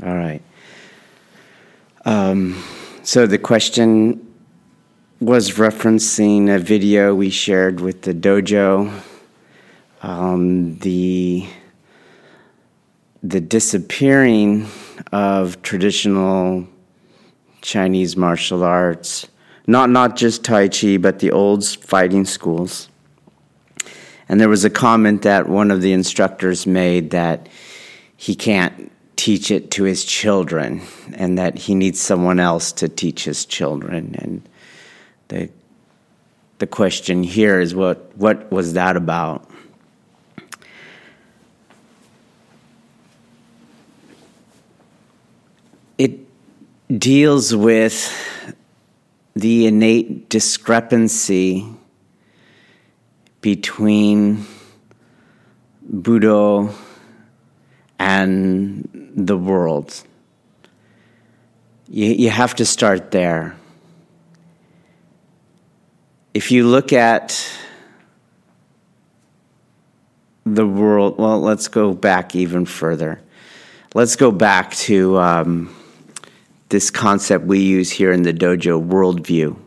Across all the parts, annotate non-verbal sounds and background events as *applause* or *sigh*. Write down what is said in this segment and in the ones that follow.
All right. Um, so the question was referencing a video we shared with the dojo. Um, the the disappearing of traditional Chinese martial arts, not not just Tai Chi, but the old fighting schools. And there was a comment that one of the instructors made that he can't teach it to his children and that he needs someone else to teach his children. And the, the question here is what, what was that about? It deals with the innate discrepancy between Budo and the world. You, you have to start there. If you look at the world, well, let's go back even further. Let's go back to um, this concept we use here in the dojo worldview.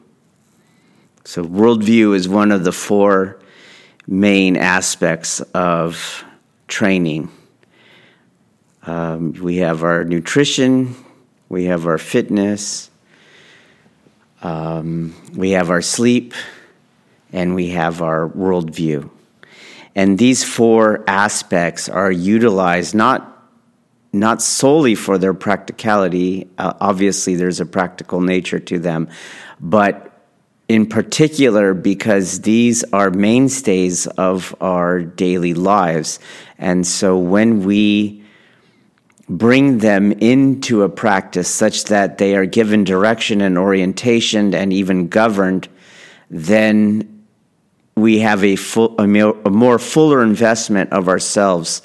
So, worldview is one of the four main aspects of training. Um, we have our nutrition, we have our fitness, um, we have our sleep, and we have our worldview. And these four aspects are utilized not not solely for their practicality. Uh, obviously, there's a practical nature to them, but in particular because these are mainstays of our daily lives. And so when we bring them into a practice such that they are given direction and orientation and even governed, then we have a, full, a, more, fuller investment of ourselves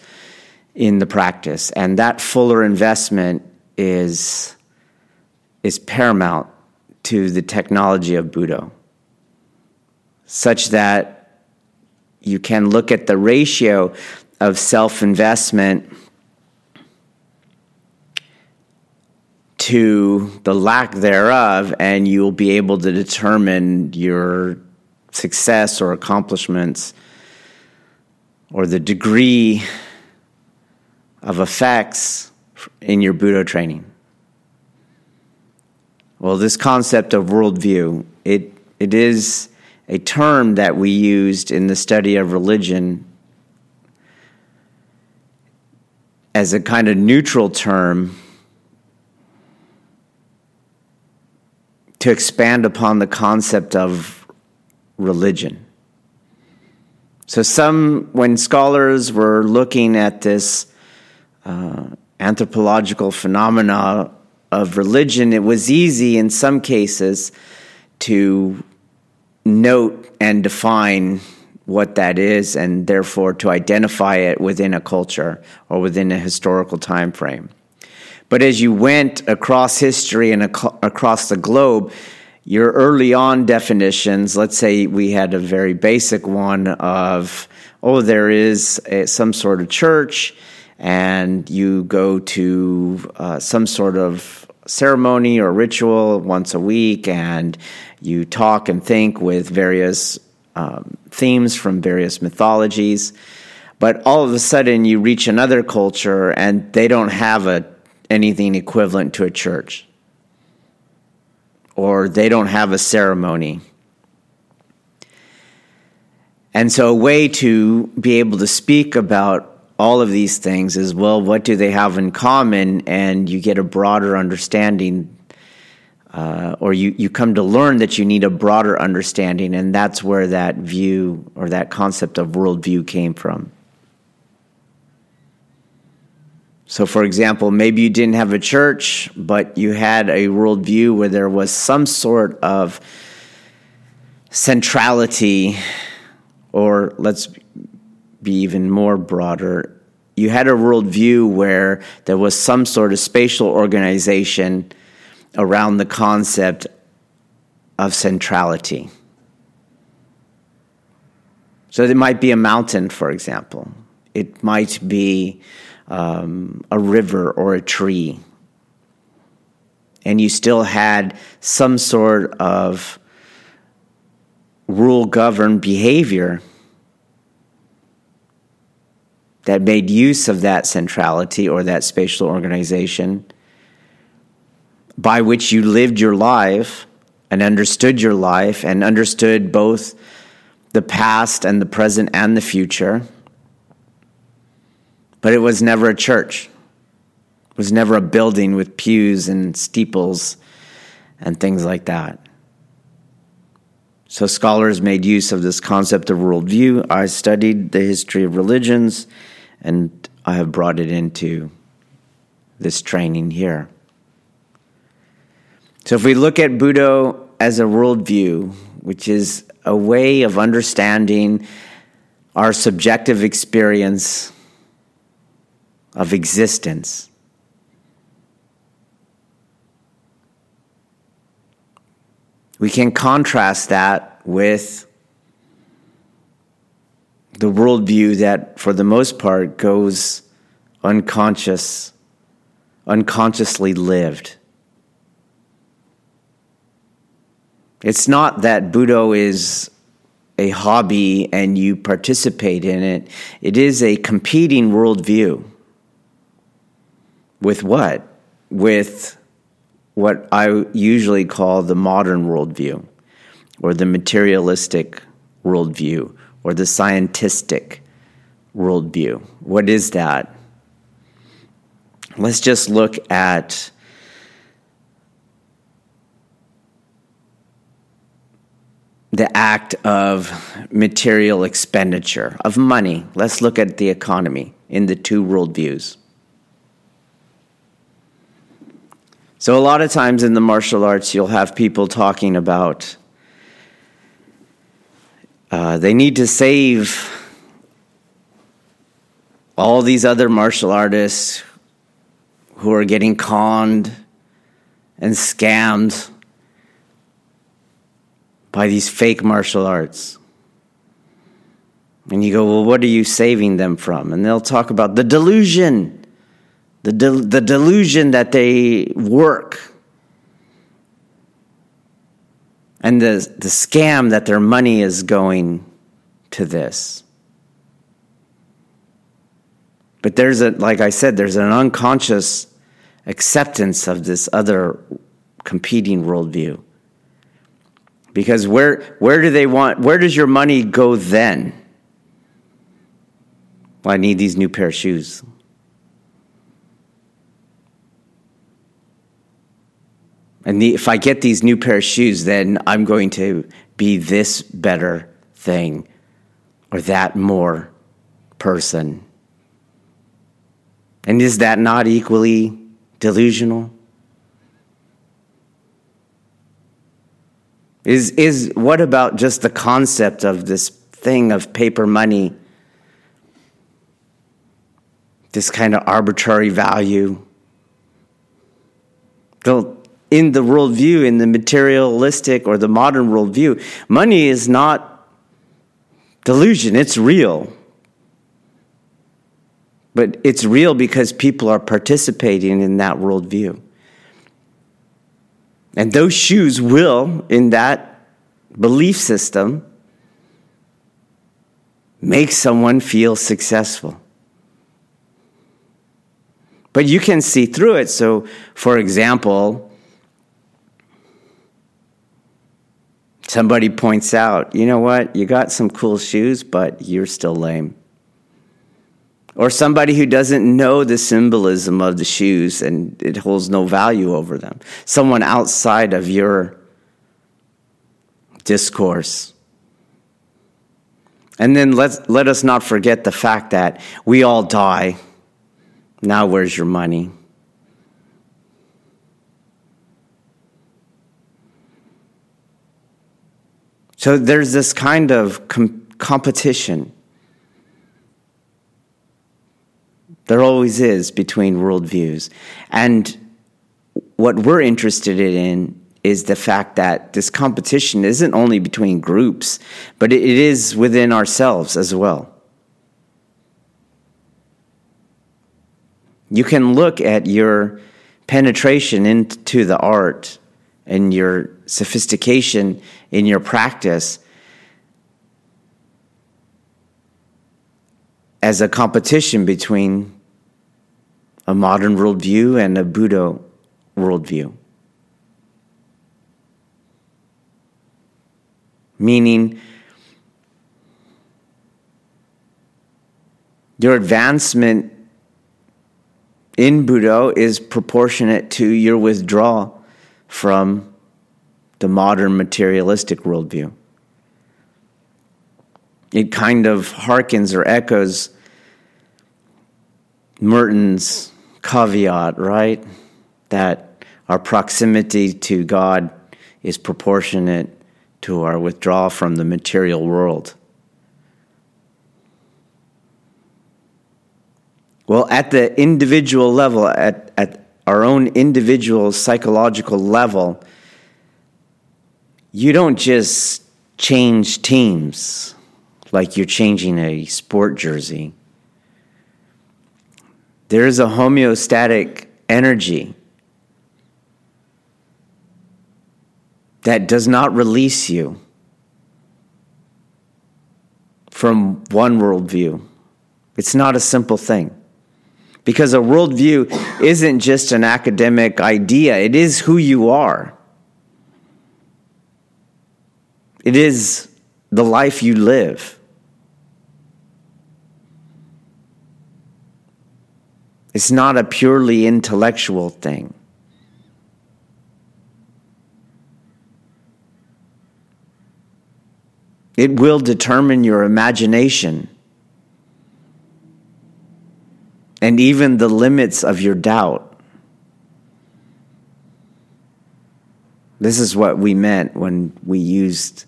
in the practice. And that fuller investment is, is paramount to the technology of Budo, such that you can look at the ratio of self investment to the lack thereof, and you'll be able to determine your success or accomplishments or the degree of effects in your Budo training. Well, this concept of worldview, it, it is a term that we used in the study of religion as a kind of neutral term to expand upon the concept of religion. So, some, when scholars were looking at this uh, anthropological phenomena of religion, it was easy in some cases to note and define what that is and therefore to identify it within a culture or within a historical time frame. But as you went across history and ac- across the globe, your early on definitions, let's say we had a very basic one of, oh, there is a, some sort of church, and you go to uh, some sort of ceremony or ritual once a week, and you talk and think with various um, themes from various mythologies. But all of a sudden, you reach another culture, and they don't have a anything equivalent to a church, or they don't have a ceremony. And so, a way to be able to speak about all of these things is well, what do they have in common? And you get a broader understanding, uh, or you, you come to learn that you need a broader understanding. And that's where that view or that concept of worldview came from. So, for example, maybe you didn't have a church, but you had a worldview where there was some sort of centrality, or let's be even more broader, you had a worldview where there was some sort of spatial organization around the concept of centrality. So it might be a mountain, for example. It might be um, a river or a tree. And you still had some sort of rule governed behavior that made use of that centrality or that spatial organization by which you lived your life and understood your life and understood both the past and the present and the future. But it was never a church. It was never a building with pews and steeples and things like that. So scholars made use of this concept of worldview. I studied the history of religions and I have brought it into this training here. So if we look at Budo as a worldview, which is a way of understanding our subjective experience of existence. We can contrast that with the worldview that, for the most part, goes unconscious, unconsciously lived. It's not that Budo is a hobby and you participate in it, it is a competing worldview. With what? With what I usually call the modern worldview, or the materialistic worldview, or the scientistic worldview. What is that? Let's just look at the act of material expenditure, of money. Let's look at the economy in the two worldviews. So, a lot of times in the martial arts, you'll have people talking about uh, they need to save all these other martial artists who are getting conned and scammed by these fake martial arts. And you go, well, what are you saving them from? And they'll talk about the delusion, the, de- the delusion that they work, and the, the scam that their money is going to this. But there's a, like I said, there's an unconscious acceptance of this other competing worldview. Because where, where do they want, where does your money go then? Well, I need these new pair of shoes. And the, if I get these new pair of shoes, then I'm going to be this better thing or that more person. And is that not equally delusional? Is, is what about just the concept of this thing of paper money? This kind of arbitrary value. In the worldview, in the materialistic or the modern worldview, money is not delusion, it's real. But it's real because people are participating in that worldview. And those shoes will, in that belief system, make someone feel successful. But you can see through it. So, for example, somebody points out, you know what, you got some cool shoes, but you're still lame or somebody who doesn't know the symbolism of the shoes and it holds no value over them, someone outside of your discourse. And then let let us not forget the fact that we all die Now, where's your money? So there's this kind of com- competition. There always is between worldviews. And what we're interested in is the fact that this competition isn't only between groups, but it is within ourselves as well. You can look at your penetration into the art and your sophistication in your practice as a competition between a modern worldview and a Budo worldview. Meaning, your advancement in Budo is proportionate to your withdrawal from the modern materialistic worldview. It kind of harkens or echoes Merton's caveat, right? That our proximity to God is proportionate to our withdrawal from the material world. Well, at the individual level, at, at our own individual psychological level, you don't just change teams like you're changing a sport jersey. There is a homeostatic energy that does not release you from one worldview. It's not a simple thing. Because a worldview isn't just an academic idea, it is who you are. It is the life you live. It's not a purely intellectual thing. It will determine your imagination and even the limits of your doubt. This is what we meant when we used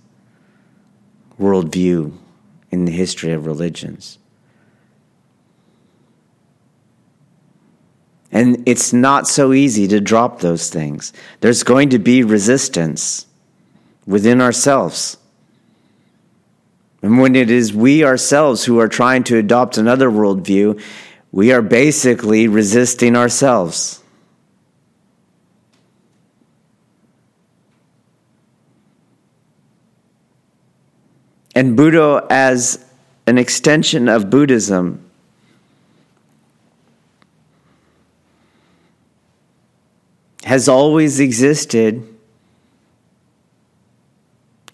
worldview in the history of religions. And it's not so easy to drop those things. There's going to be resistance within ourselves. And when it is we ourselves who are trying to adopt another worldview, we are basically resisting ourselves. And Budo, as an extension of Buddhism, has always existed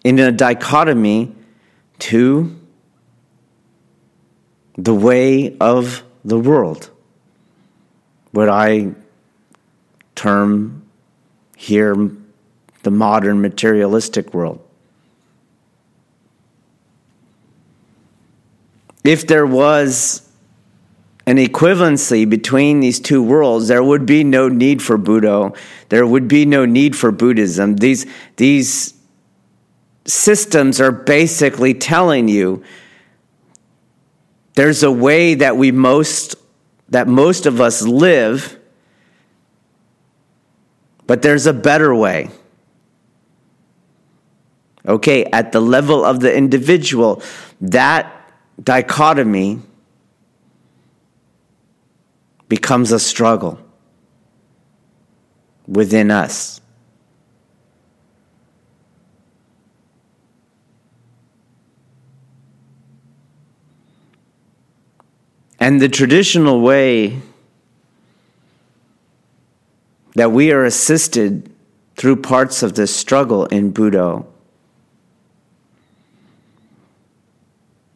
in a dichotomy to the way of the world. What I term here the modern materialistic world. If there was an equivalency between these two worlds, there would be no need for Budo. There would be no need for Buddhism. These, these systems are basically telling you there's a way that we most that most of us live but there's a better way okay at the level of the individual that dichotomy becomes a struggle within us. And the traditional way that we are assisted through parts of this struggle in Budo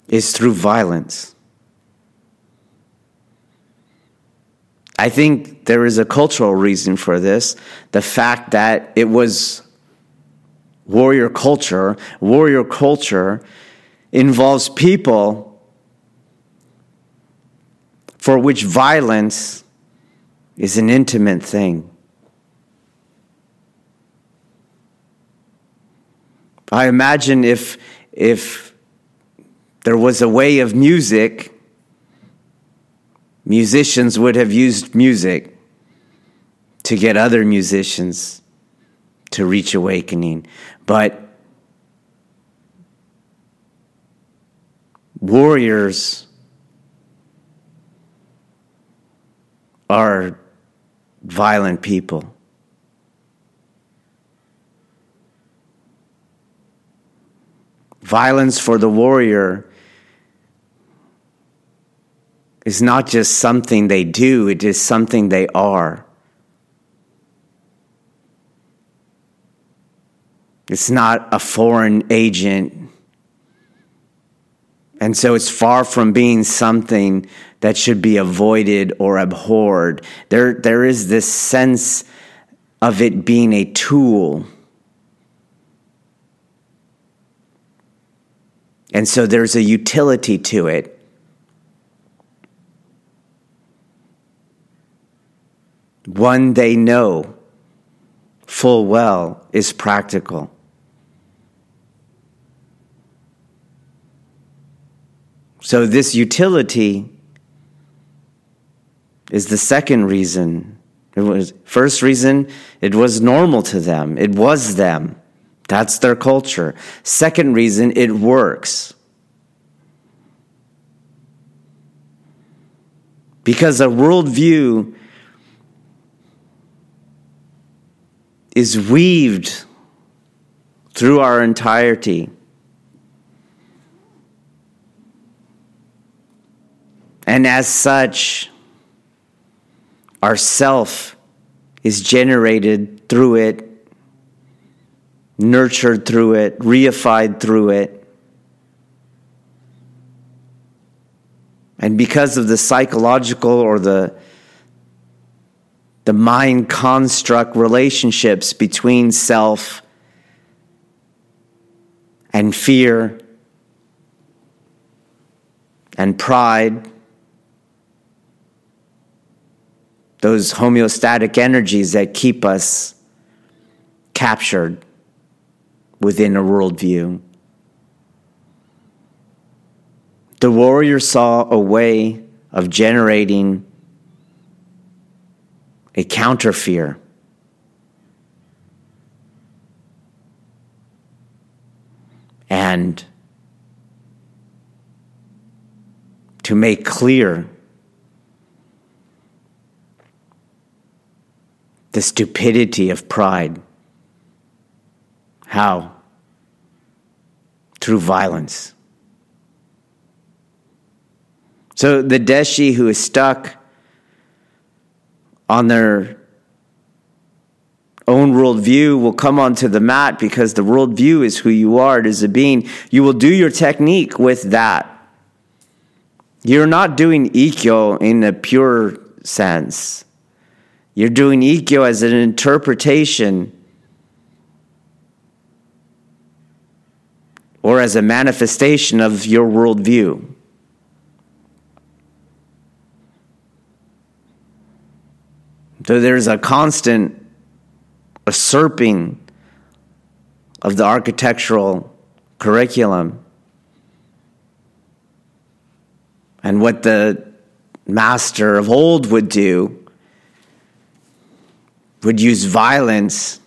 is through violence. I think there is a cultural reason for this. The fact that it was warrior culture, warrior culture involves people for which violence is an intimate thing. I imagine if, if there was a way of music, musicians would have used music to get other musicians to reach awakening. But warriors are violent people. Violence for the warrior is not just something they do, it is something they are. It's not a foreign agent. And so it's far from being something that should be avoided or abhorred. There, there is this sense of it being a tool. And so there's a utility to it. One they know full well is practical. So, this utility is the second reason. It was first reason it was normal to them. It was them. That's their culture. Second reason it works. Because a worldview is weaved through our entirety. And as such, our self is generated through it, nurtured through it, reified through it. And because of the psychological or the, the mind construct relationships between self and fear and pride those homeostatic energies that keep us captured within a worldview. The warrior saw a way of generating a counter fear. And to make clear the stupidity of pride. How? Through violence. So the Deshi who is stuck on their own worldview will come onto the mat because the worldview is who you are. It is a being. You will do your technique with that. You're not doing ikkyo in a pure sense. You're doing ikkyo as an interpretation or as a manifestation of your worldview. So there's a constant usurping of the architectural curriculum. And what the master of old would do would use violence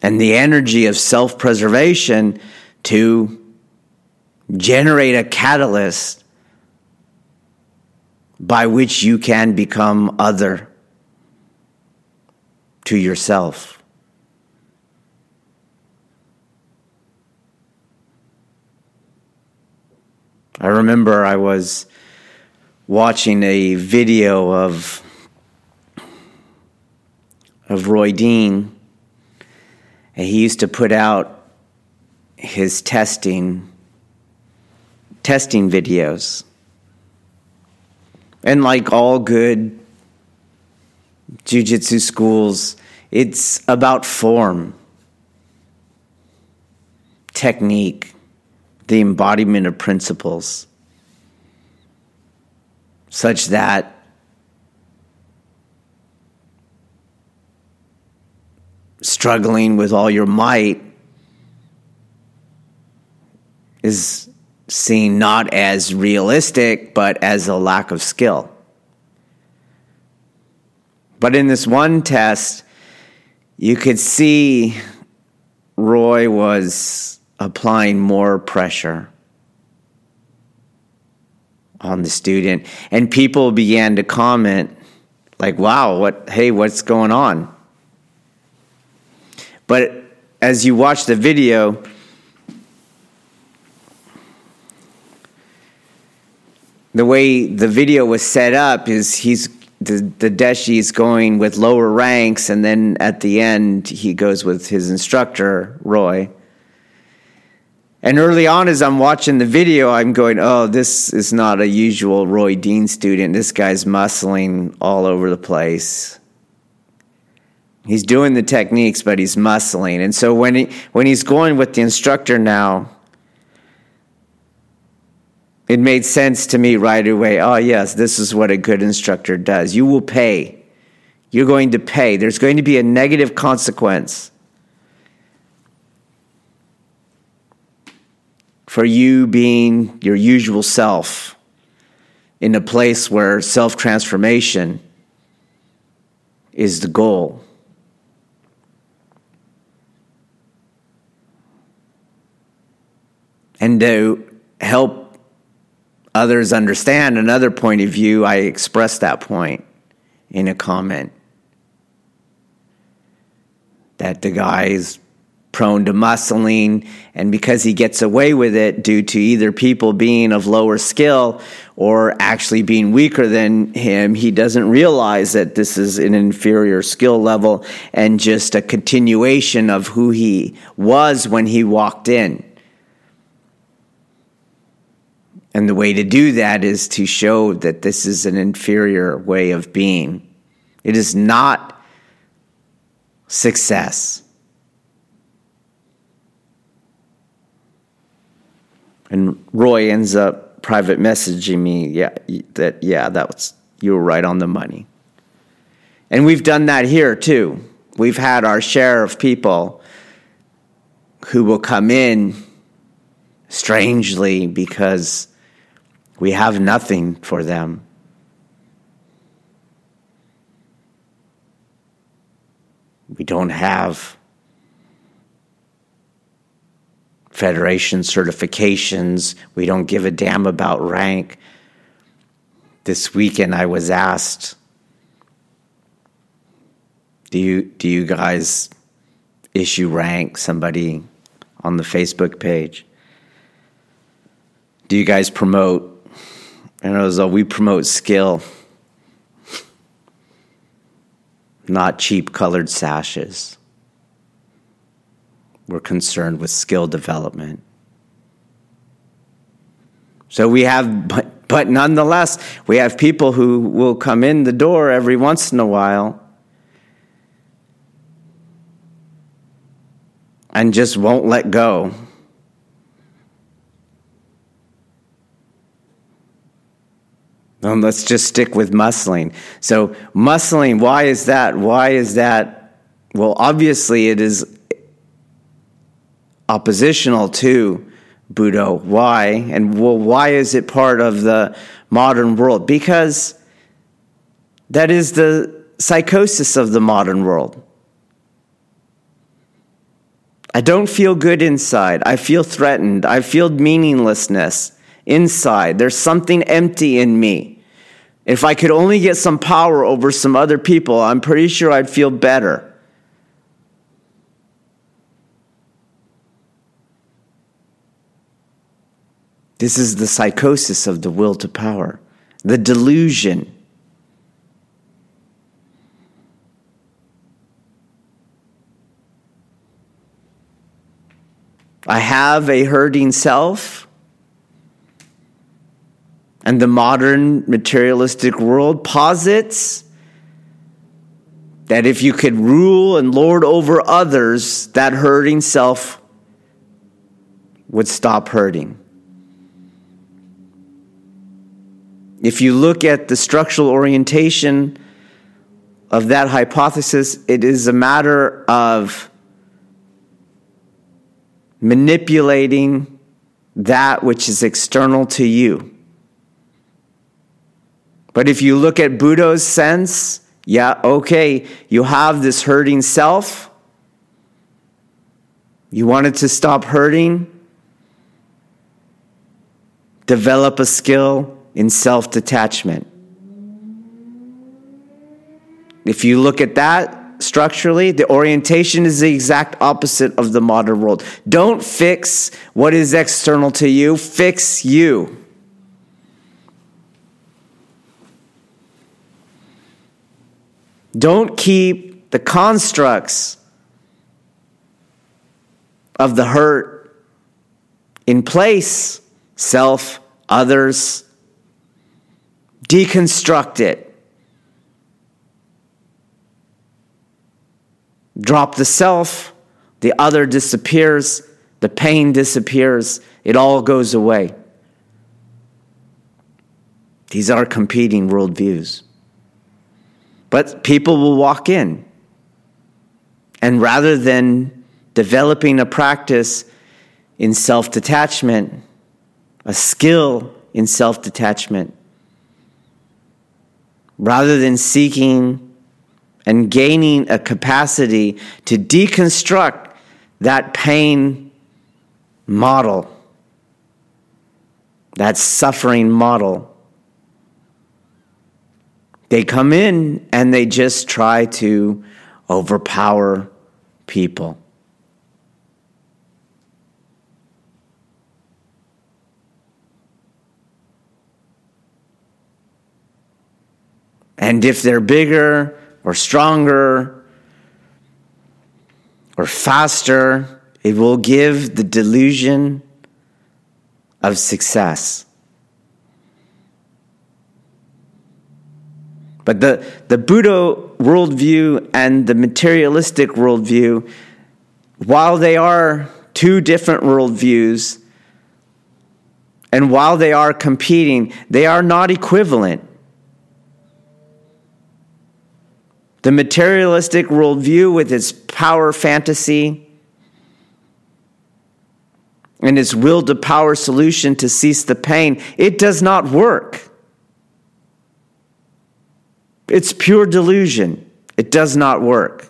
and the energy of self preservation to generate a catalyst by which you can become other to yourself. I remember I was watching a video of of Roy Dean, and he used to put out his testing testing videos. And like all good jujitsu schools, it's about form, technique, the embodiment of principles such that struggling with all your might is seen not as realistic, but as a lack of skill. But in this one test, you could see Roy was applying more pressure on the student, and people began to comment, like, wow, what, hey, what's going on? But as you watch the video, the way the video was set up is he's the, the deshi is going with lower ranks and then at the end he goes with his instructor roy. And early on as i'm watching the video i'm going oh this is not a usual roy dean student. This guy's muscling all over the place. He's doing the techniques but he's muscling. And so when he when he's going with the instructor now it made sense to me right away. Oh, yes, this is what a good instructor does. You will pay. You're going to pay. There's going to be a negative consequence for you being your usual self in a place where self transformation is the goal. And to help others understand another point of view, I express that point in a comment that the guy is prone to muscling, and because he gets away with it due to either people being of lower skill or actually being weaker than him, he doesn't realize that this is an inferior skill level and just a continuation of who he was when he walked in. And the way to do that is to show that this is an inferior way of being. It is not success. And Roy ends up private messaging me, yeah, that yeah, that was you were right on the money. And we've done that here too. We've had our share of people who will come in strangely because we have nothing for them. We don't have federation certifications. We don't give a damn about rank. This weekend I was asked, do you do you guys issue rank somebody on the Facebook page? Do you guys promote and it was a we promote skill, not cheap colored sashes. We're concerned with skill development. So we have, but, but nonetheless, we have people who will come in the door every once in a while and just won't let go. Let's just stick with muscling. So, muscling, why is that? Why is that? Well, obviously, it is oppositional to Budo. Why? And well, why is it part of the modern world? Because that is the psychosis of the modern world. I don't feel good inside. I feel threatened. I feel meaninglessness inside. There's something empty in me. If I could only get some power over some other people, I'm pretty sure I'd feel better. This is the psychosis of the will to power, the delusion. I have a hurting self. And the modern materialistic world posits that if you could rule and lord over others, that hurting self would stop hurting. If you look at the structural orientation of that hypothesis, it is a matter of manipulating that which is external to you. But if you look at Budo's sense, yeah, okay, you have this hurting self. You wanted to stop hurting. Develop a skill in self detachment. If you look at that structurally, the orientation is the exact opposite of the modern world. Don't fix what is external to you, fix you. Don't keep the constructs of the hurt in place, self, others. Deconstruct it. Drop the self, the other disappears, the pain disappears, it all goes away. These are competing worldviews. But people will walk in. And rather than developing a practice in self detachment, a skill in self detachment, rather than seeking and gaining a capacity to deconstruct that pain model, that suffering model. They come in and they just try to overpower people. And if they're bigger or stronger or faster, it will give the delusion of success. But the, the Budo worldview and the materialistic worldview, while they are two different worldviews, and while they are competing, they are not equivalent. The materialistic worldview, with its power fantasy and its will to power solution to cease the pain, it does not work. It's pure delusion. It does not work.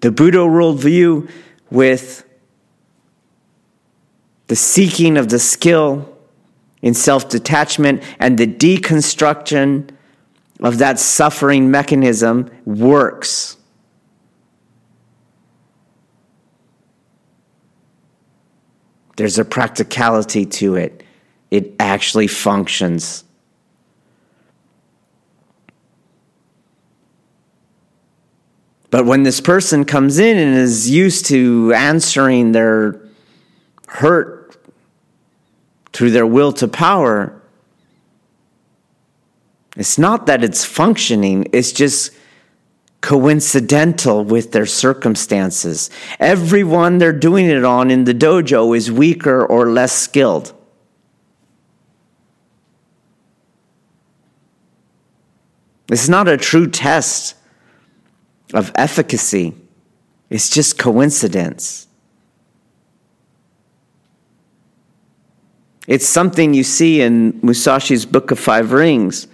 The Budo worldview with the seeking of the skill in self detachment and the deconstruction of that suffering mechanism works. There's a practicality to it, it actually functions. But when this person comes in and is used to answering their hurt through their will to power, it's not that it's functioning, it's just coincidental with their circumstances. Everyone they're doing it on in the dojo is weaker or less skilled. It's not a true test of efficacy, it's just coincidence. It's something you see in Musashi's Book of Five Rings.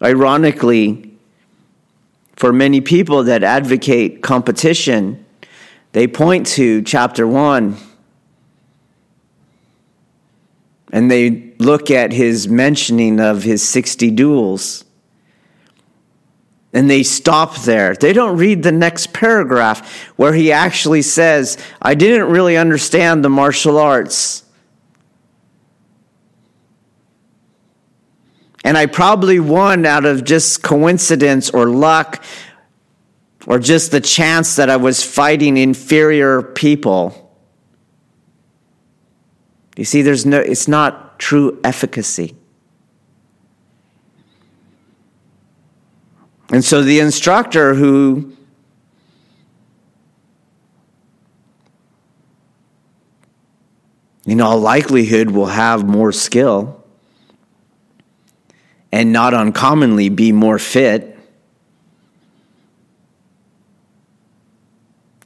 Ironically, for many people that advocate competition, they point to chapter one and they look at his mentioning of his 60 duels and they stop there. They don't read the next paragraph where he actually says, I didn't really understand the martial arts. And I probably won out of just coincidence or luck or just the chance that I was fighting inferior people. You see, there's no, it's not true efficacy. And so the instructor who in all likelihood will have more skill and not uncommonly be more fit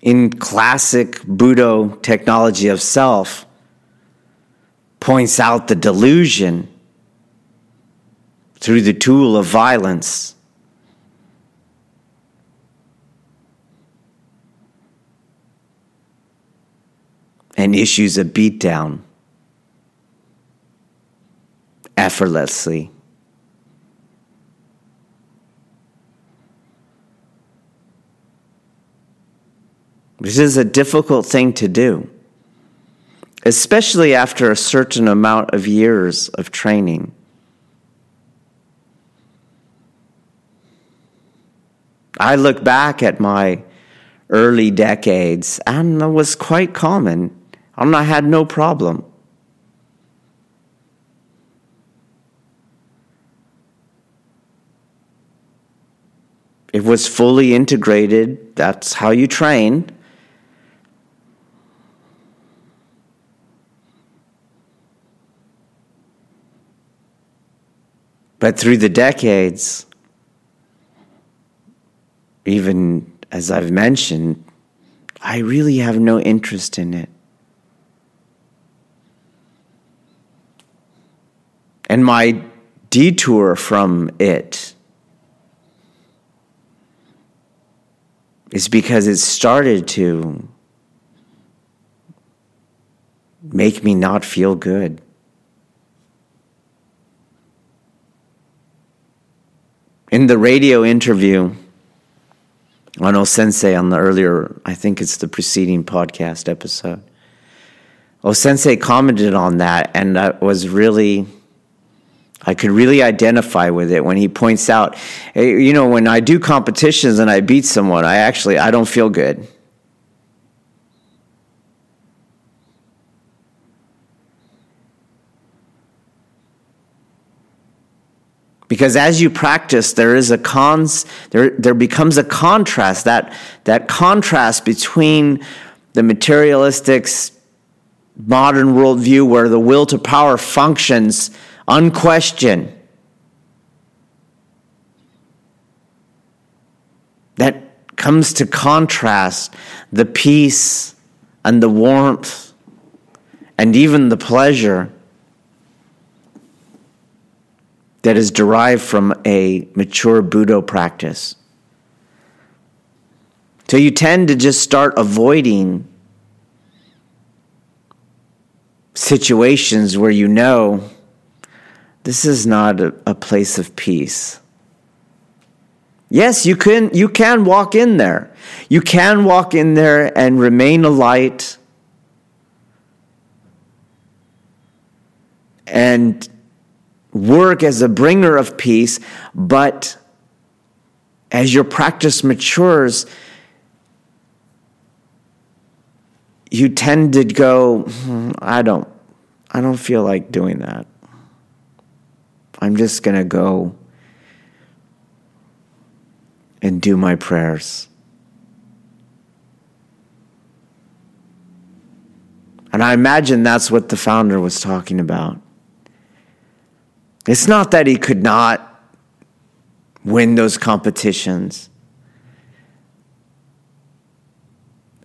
in classic Budo technology of self points out the delusion through the tool of violence. And issues a beatdown effortlessly. This is a difficult thing to do, especially after a certain amount of years of training. I look back at my early decades and it was quite common. I had no problem. It was fully integrated. That's how you train. But through the decades, even as I've mentioned, I really have no interest in it. And my detour from it is because it started to make me not feel good. In the radio interview on Osensei on the earlier, I think it's the preceding podcast episode, Osensei commented on that, and that was really, I could really identify with it when he points out, eh, you know, when I do competitions and I beat someone, I actually, I don't feel good. Because as you practice, there is a cons, there, there becomes a contrast, that, that contrast between the materialistic modern worldview where the will to power functions unquestioned. That comes to contrast the peace and the warmth and even the pleasure that is derived from a mature Budo practice. So you tend to just start avoiding situations where you know this is not a, a, place of peace. Yes, you can you can walk in there. You can walk in there and remain a light and work as a bringer of peace, but as your practice matures, you tend to go, hmm, I don't, I don't feel like doing that. I'm just going to go and do my prayers. And I imagine that's what the founder was talking about. It's not that he could not win those competitions.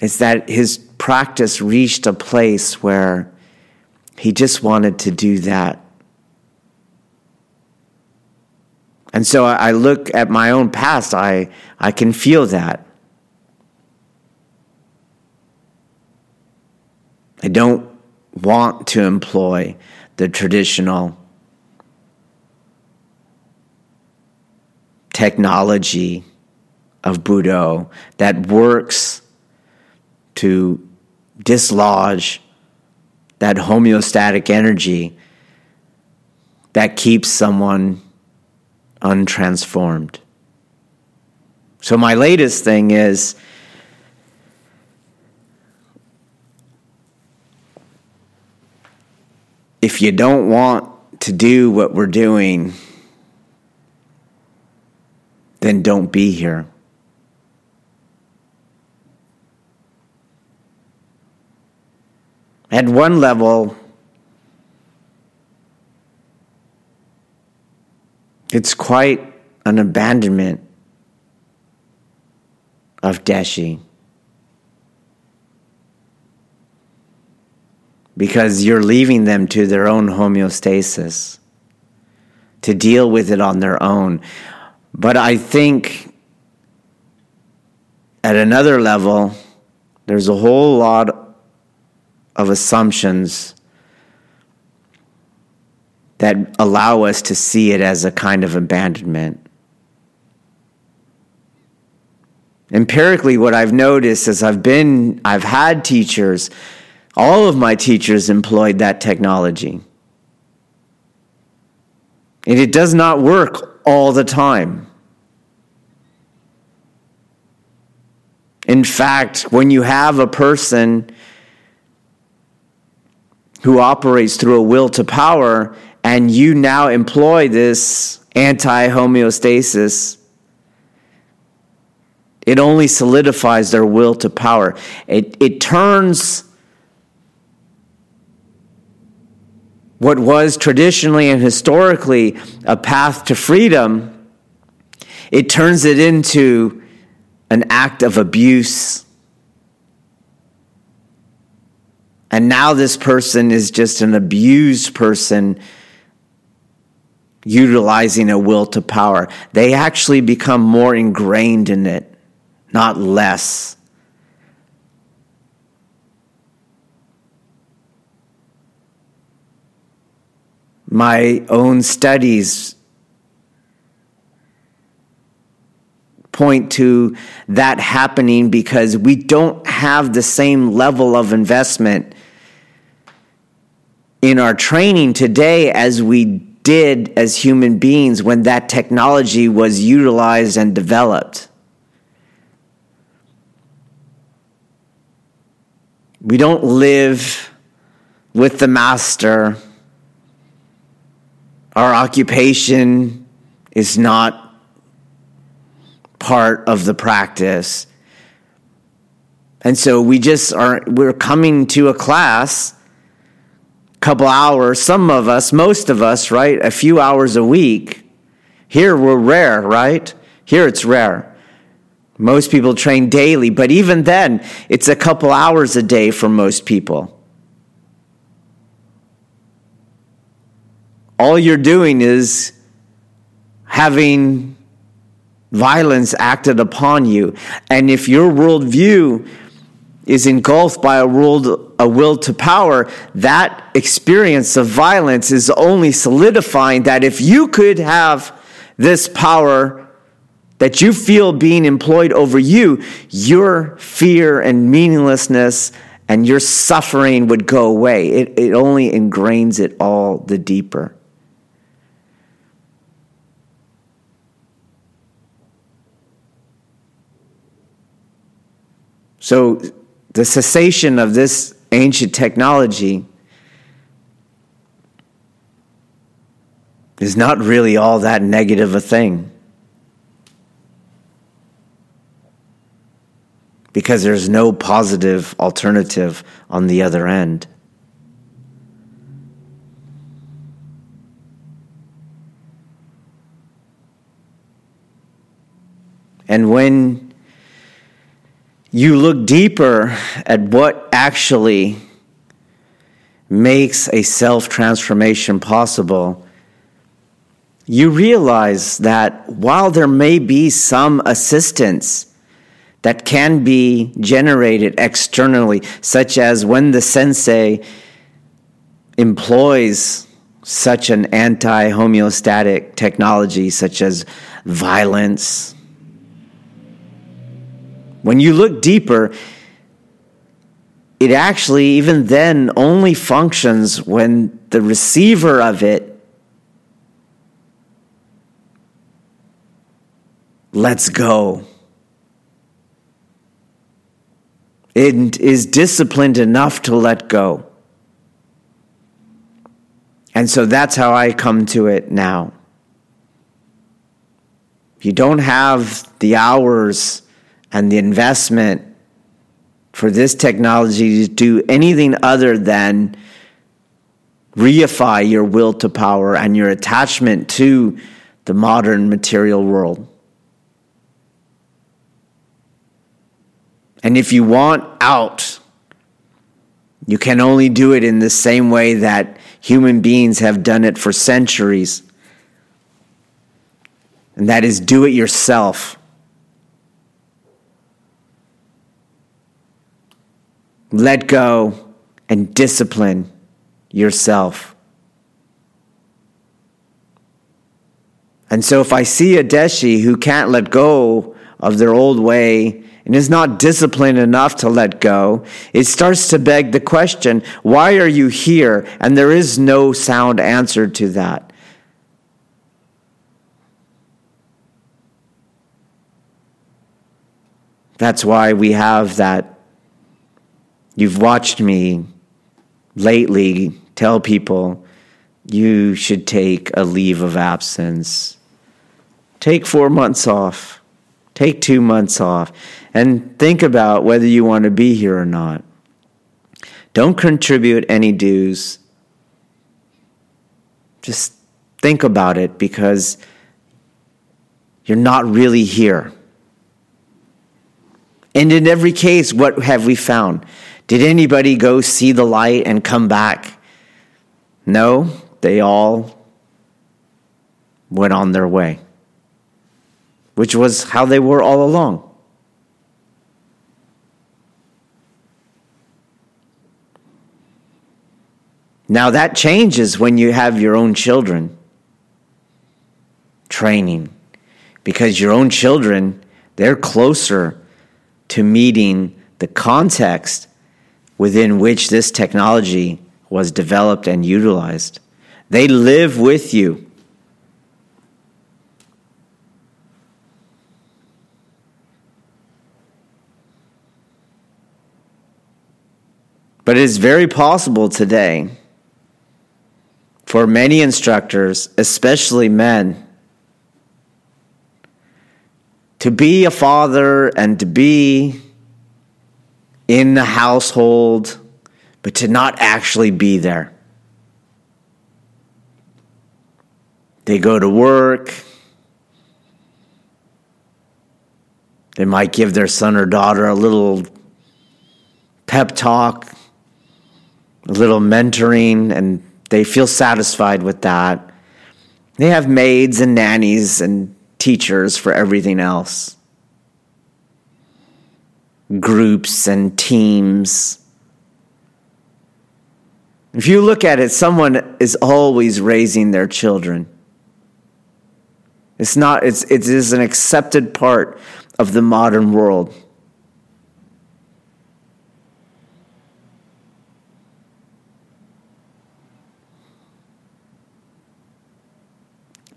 It's that his practice reached a place where he just wanted to do that. And so I look at my own past, I, I can feel that. I don't want to employ the traditional technology of Budo that works to dislodge that homeostatic energy that keeps someone untransformed. So, my latest thing is if you don't want to do what we're doing, then don't be here. At one level, it's quite an abandonment of Deshi. Because you're leaving them to their own homeostasis, to deal with it on their own. But I think at another level, there's a whole lot of assumptions that allow us to see it as a kind of abandonment. Empirically, what I've noticed is I've been, I've had teachers, all of my teachers employed that technology. And it does not work all the time. In fact, when you have a person who operates through a will to power, and you now employ this anti homeostasis, it only solidifies their will to power. It, it turns what was traditionally and historically a path to freedom, it turns it into an act of abuse And now this person is just an abused person utilizing a will to power. They actually become more ingrained in it, not less. My own studies point to that happening because we don't have the same level of investment in our training today as we did as human beings when that technology was utilized and developed. We don't live with the master. Our occupation is not part of the practice. And so we just are, we're coming to a class, couple hours, some of us, most of us, right? A few hours a week. Here we're rare, right? Here it's rare. Most people train daily, but even then, it's a couple hours a day for most people. All you're doing is having violence acted upon you. And if your worldview is engulfed by a, world, a will to power, that experience of violence is only solidifying that if you could have this power that you feel being employed over you, your fear and meaninglessness and your suffering would go away. It, it only ingrains it all the deeper. So, the cessation of this ancient technology is not really all that negative a thing. Because there's no positive alternative on the other end. And when you look deeper at what actually makes a self transformation possible, you realize that while there may be some assistance that can be generated externally, such as when the sensei employs such an anti homeostatic technology, such as violence, when you look deeper, it actually, even then, only functions when the receiver of it lets go. It is disciplined enough to let go. And so that's how I come to it now. you don't have the hours and the investment for this technology to do anything other than reify your will to power and your attachment to the modern material world. And if you want out, you can only do it in the same way that human beings have done it for centuries. And that is do it yourself. Let go and discipline yourself. And so, if I see a Deshi who can't let go of their old way and is not disciplined enough to let go, it starts to beg the question why are you here? And there is no sound answer to that. That's why we have that. You've watched me lately tell people you should take a leave of absence. Take four months off, take two months off, and think about whether you want to be here or not. Don't contribute any dues. Just think about it because you're not really here. And in every case, what have we found? Did anybody go see the light and come back? No, they all went on their way, which was how they were all along. Now that changes when you have your own children training because your own children, they're closer to meeting the context within which this technology was developed and utilized. They live with you. But it is very possible today for many instructors, especially men, to be a father and to be in the household, but to not actually be there. They go to work. They might give their son or daughter a little pep talk, a little mentoring, and they feel satisfied with that. They have maids and nannies and teachers for everything else groups and teams. If you look at it, someone is always raising their children. It's not, it's, it is an accepted part of the modern world.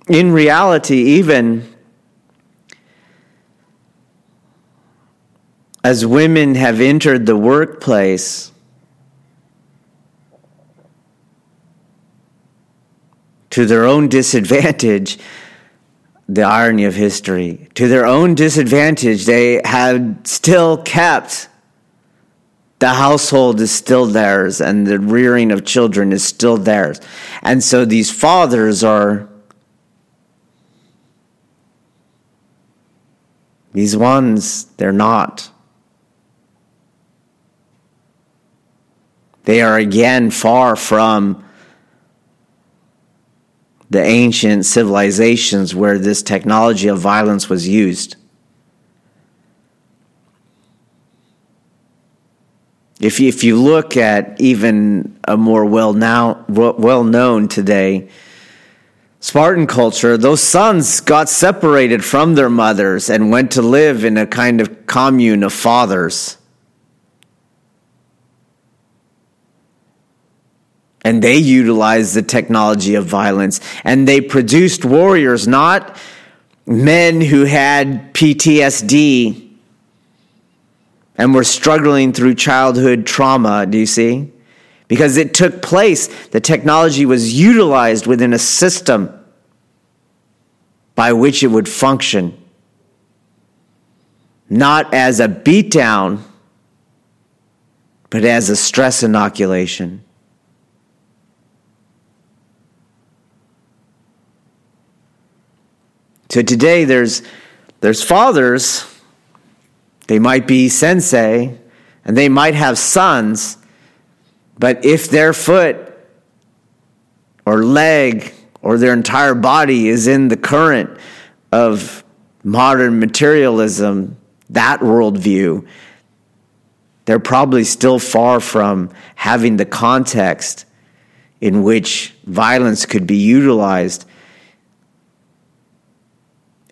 In reality, even as women have entered the workplace, to their own disadvantage, *laughs* the irony of history, to their own disadvantage, they had still kept the household is still theirs and the rearing of children is still theirs. And so these fathers are these ones, they're not. They are again far from the ancient civilizations where this technology of violence was used. If you, if you look at even a more well now well known today Spartan culture, those sons got separated from their mothers and went to live in a kind of commune of fathers. And they utilized the technology of violence and they produced warriors, not men who had PTSD and were struggling through childhood trauma. Do you see? Because it took place, the technology was utilized within a system. by which it would function, not as a beatdown, but as a stress inoculation. So today there's there's fathers, they might be sensei, and they might have sons, but if their foot or leg or their entire body is in the current of modern materialism, that worldview, they're probably still far from having the context in which violence could be utilized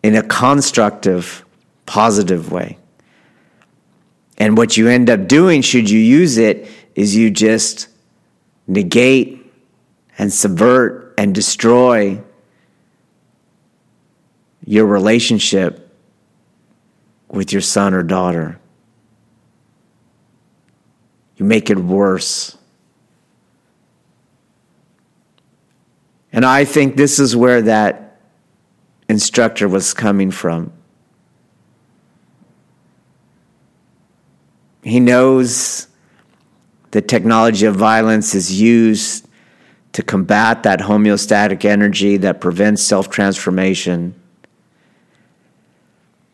in a constructive, positive way. And what you end up doing, should you use it, is you just negate and subvert and destroy your relationship with your son or daughter. You make it worse. And I think this is where that instructor was coming from. He knows the technology of violence is used to combat that homeostatic energy that prevents self transformation.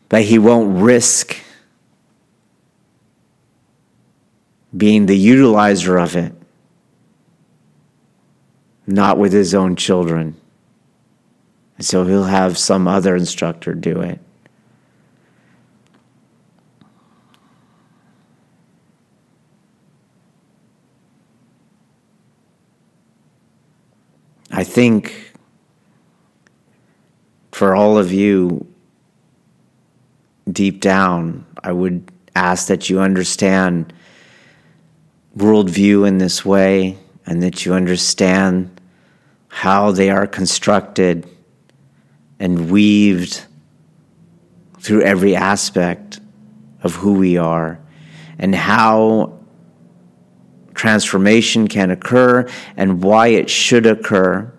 But he won't risk being the utilizer of it, not with his own children. So he'll have some other instructor do it. I think for all of you, deep down, I would ask that you understand worldview in this way and that you understand how they are constructed and weaved through every aspect of who we are and how transformation can occur and why it should occur.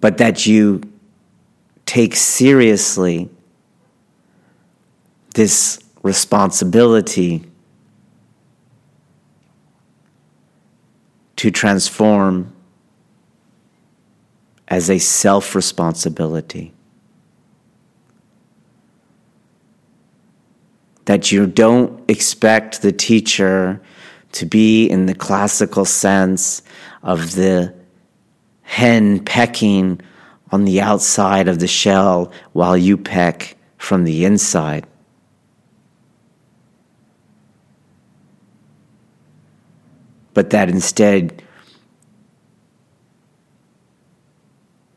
But that you take seriously this responsibility to transform as a self responsibility. that you don't expect the teacher to be in the classical sense of the hen pecking on the outside of the shell while you peck from the inside. But that instead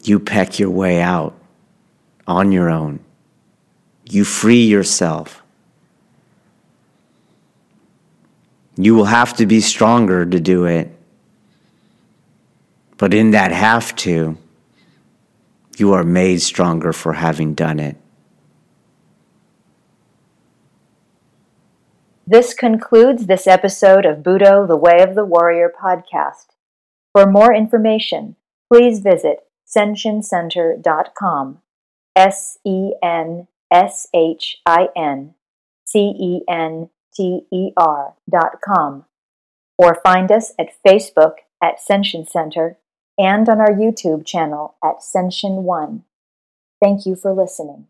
you peck your way out on your own. You free yourself. You will have to be stronger to do it. But in that have to, you are made stronger for having done it. This concludes this episode of Budo, the Way of the Warrior podcast. For more information, please visit senshincenter.com. S E N S H I N C E N ter.com or find us at Facebook at Senshin Center and on our YouTube channel at Senshin One. Thank you for listening.